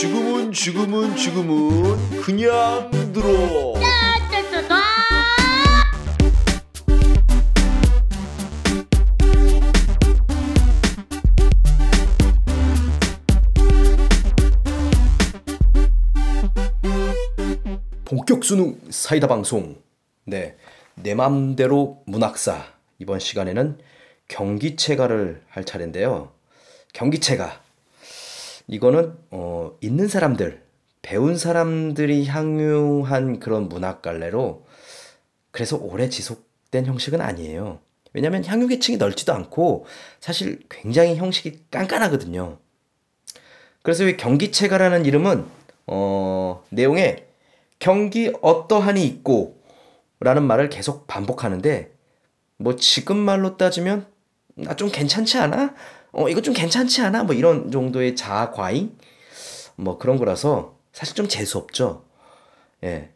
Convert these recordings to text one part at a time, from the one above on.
지금은 지금은 지금은 그냥 들어. 본격 수능 사이다 방송. 네, 내 맘대로 문학사. 이번 시간에는 경기체가를 할 차례인데요. 경기체가 이거는 어, 있는 사람들, 배운 사람들이 향유한 그런 문학 갈래로 그래서 오래 지속된 형식은 아니에요. 왜냐하면 향유 계층이 넓지도 않고 사실 굉장히 형식이 깐깐하거든요. 그래서 이 경기체가라는 이름은 어, 내용에 경기 어떠하니 있고 라는 말을 계속 반복하는데 뭐 지금 말로 따지면 나 좀 괜찮지 않아? 어 이거 좀 괜찮지 않아? 뭐 이런 정도의 자아 과잉 뭐 그런 거라서 사실 좀 재수 없죠. 예.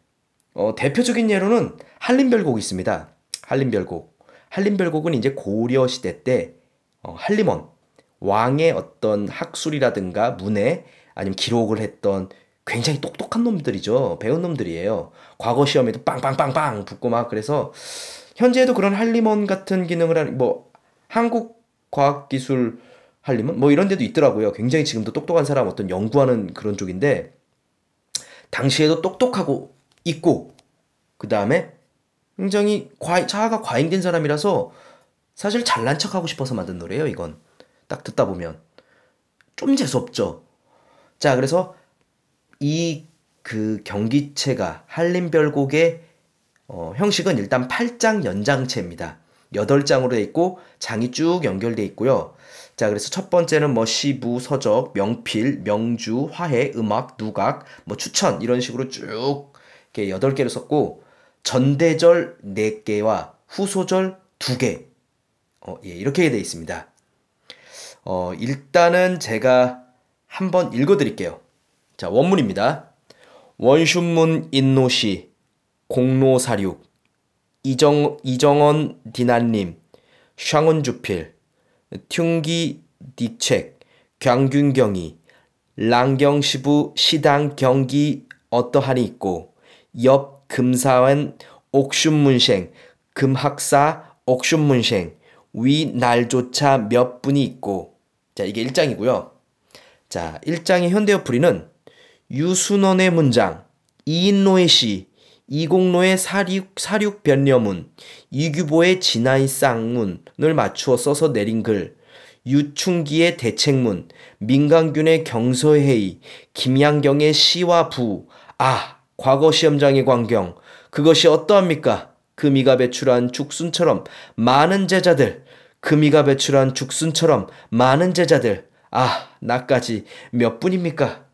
어 대표적인 예로는 한림별곡이 있습니다. 한림별곡. 한림별곡은 이제 고려 시대 때 어, 한림원 왕의 어떤 학술이라든가 문해 아니면 기록을 했던 굉장히 똑똑한 놈들이죠. 배운 놈들이에요. 과거 시험에도 빵빵빵빵 붙고 막 그래서 현재에도 그런 한림원 같은 기능을 하는 뭐 한국 과학기술 한림원 뭐 이런 데도 있더라고요. 굉장히 지금도 똑똑한 사람 어떤 연구하는 그런 쪽인데 당시에도 똑똑하고 있고 그 다음에 굉장히 과, 자아가 과잉된 사람이라서 사실 잘난 척하고 싶어서 만든 노래예요. 이건 딱 듣다 보면 좀 재수 없죠. 자 그래서 이 그 경기체가 한림별곡의 어, 형식은 일단 8장 연장체입니다. 8장으로 돼 있고 장이 쭉 연결돼 있고요. 자, 그래서 첫 번째는 뭐 시부, 서적, 명필, 명주, 화해, 음악, 누각, 뭐 추천 이런 식으로 쭉 이렇게 8개를 썼고 전대절 4개와 후소절 2개. 어, 예, 이렇게 돼 있습니다. 어, 일단은 제가 한번 읽어 드릴게요. 자, 원문입니다. 원슌문 인노시 공로사륙 이정 이정원 디나님 샹은주필 퉁기 디책 경균경이 랑경시부 시당 경기 어떠하니 있고 옆 금사원 옥슌문생 금학사 옥슌문생 위 날조차 몇 분이 있고 자 이게 1장이고요. 자 1장의 현대어 풀이는 유순원의 문장 이인노의 시 이공로의 사륙, 사륙 변려문, 이규보의 진화의 쌍문을 맞추어 써서 내린 글, 유충기의 대책문, 민강균의 경서회의, 김양경의 시와 부, 아, 과거 시험장의 광경, 그것이 어떠합니까? 금이가 배출한 죽순처럼 많은 제자들, 금이가 배출한 죽순처럼 많은 제자들, 아, 나까지 몇 분입니까?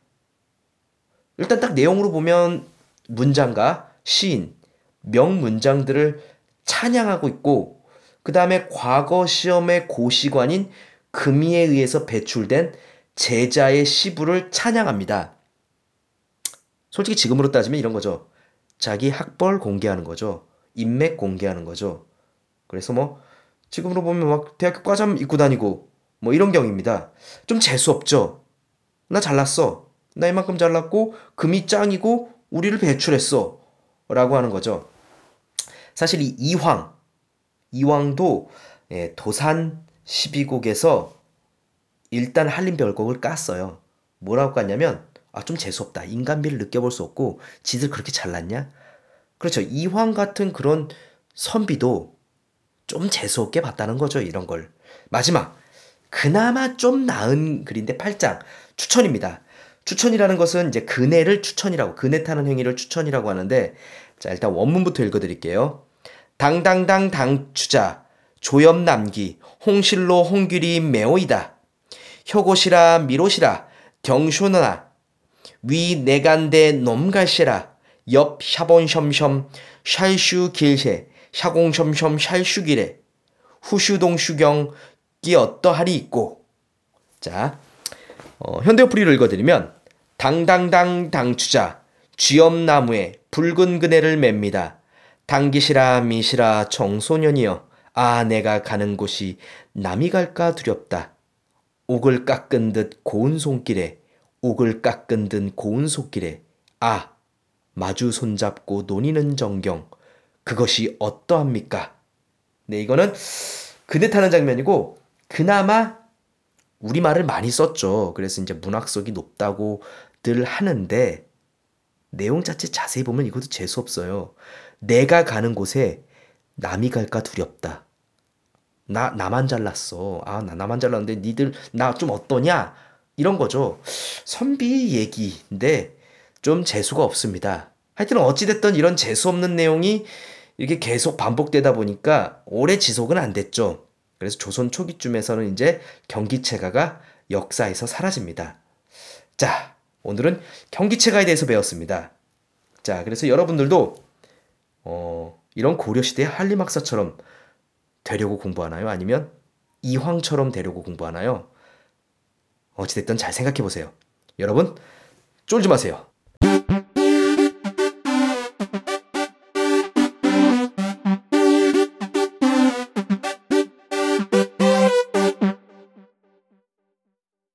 일단 딱 내용으로 보면 문장과 시인, 명문장들을 찬양하고 있고 그 다음에 과거 시험의 고시관인 금이에 의해서 배출된 제자의 시부를 찬양합니다. 솔직히 지금으로 따지면 이런 거죠. 자기 학벌 공개하는 거죠. 인맥 공개하는 거죠. 그래서 뭐 지금으로 보면 막 대학교 과잠 입고 다니고 뭐 이런 경입니다. 좀 재수 없죠. 나 잘났어. 나 이만큼 잘났고 금이 짱이고 우리를 배출했어. 라고 하는 거죠. 사실 이 이황, 이황도 예, 도산 12곡에서 일단 한림별곡을 깠어요. 뭐라고 깠냐면 아, 좀 재수없다. 인간미를 느껴볼 수 없고 지들 그렇게 잘났냐? 그렇죠. 이황 같은 그런 선비도 좀 재수없게 봤다는 거죠. 이런 걸. 마지막 그나마 좀 나은 글인데 8장 추천입니다. 추천이라는 것은 이제 그네를 추천이라고 그네 타는 행위를 추천이라고 하는데 자 일단 원문부터 읽어드릴게요. 당당당 당추자 조염 남기 홍실로 홍길이 매오이다. 혀고시라 미로시라 경쇼나 위 내간대 놈갈시라 옆 샤본섬섬 샬슈 길세 샤공섬섬 샬슈기래 후슈동 슈경 끼 어떠하리 있고 자 어, 현대어풀이를 읽어드리면 당당당 당추자 쥐엄나무에 붉은 그네를 맵니다. 당기시라 미시라 정소년이여 아 내가 가는 곳이 남이 갈까 두렵다. 옥을 깎은 듯 고운 손길에 옥을 깎은 든 고운 속길에 아 마주 손잡고 논의는 정경 그것이 어떠합니까? 네 이거는 그네 타는 장면이고 그나마 우리말을 많이 썼죠. 그래서 이제 문학성이 높다고들 하는데 내용 자체 자세히 보면 이것도 재수 없어요. 내가 가는 곳에 남이 갈까 두렵다. 나 나만 잘났어. 아, 나 나만 잘났는데 니들 나 좀 어떠냐? 이런 거죠. 선비 얘기인데 좀 재수가 없습니다. 하여튼 어찌됐든 이런 재수 없는 내용이 이렇게 계속 반복되다 보니까 오래 지속은 안 됐죠. 그래서 조선 초기쯤에서는 이제 경기체가가 역사에서 사라집니다. 자, 오늘은 경기체가에 대해서 배웠습니다. 자, 그래서 여러분들도 어, 이런 고려시대 한림학사처럼 되려고 공부하나요? 아니면 이황처럼 되려고 공부하나요? 어찌됐든 잘 생각해 보세요. 여러분, 쫄지 마세요.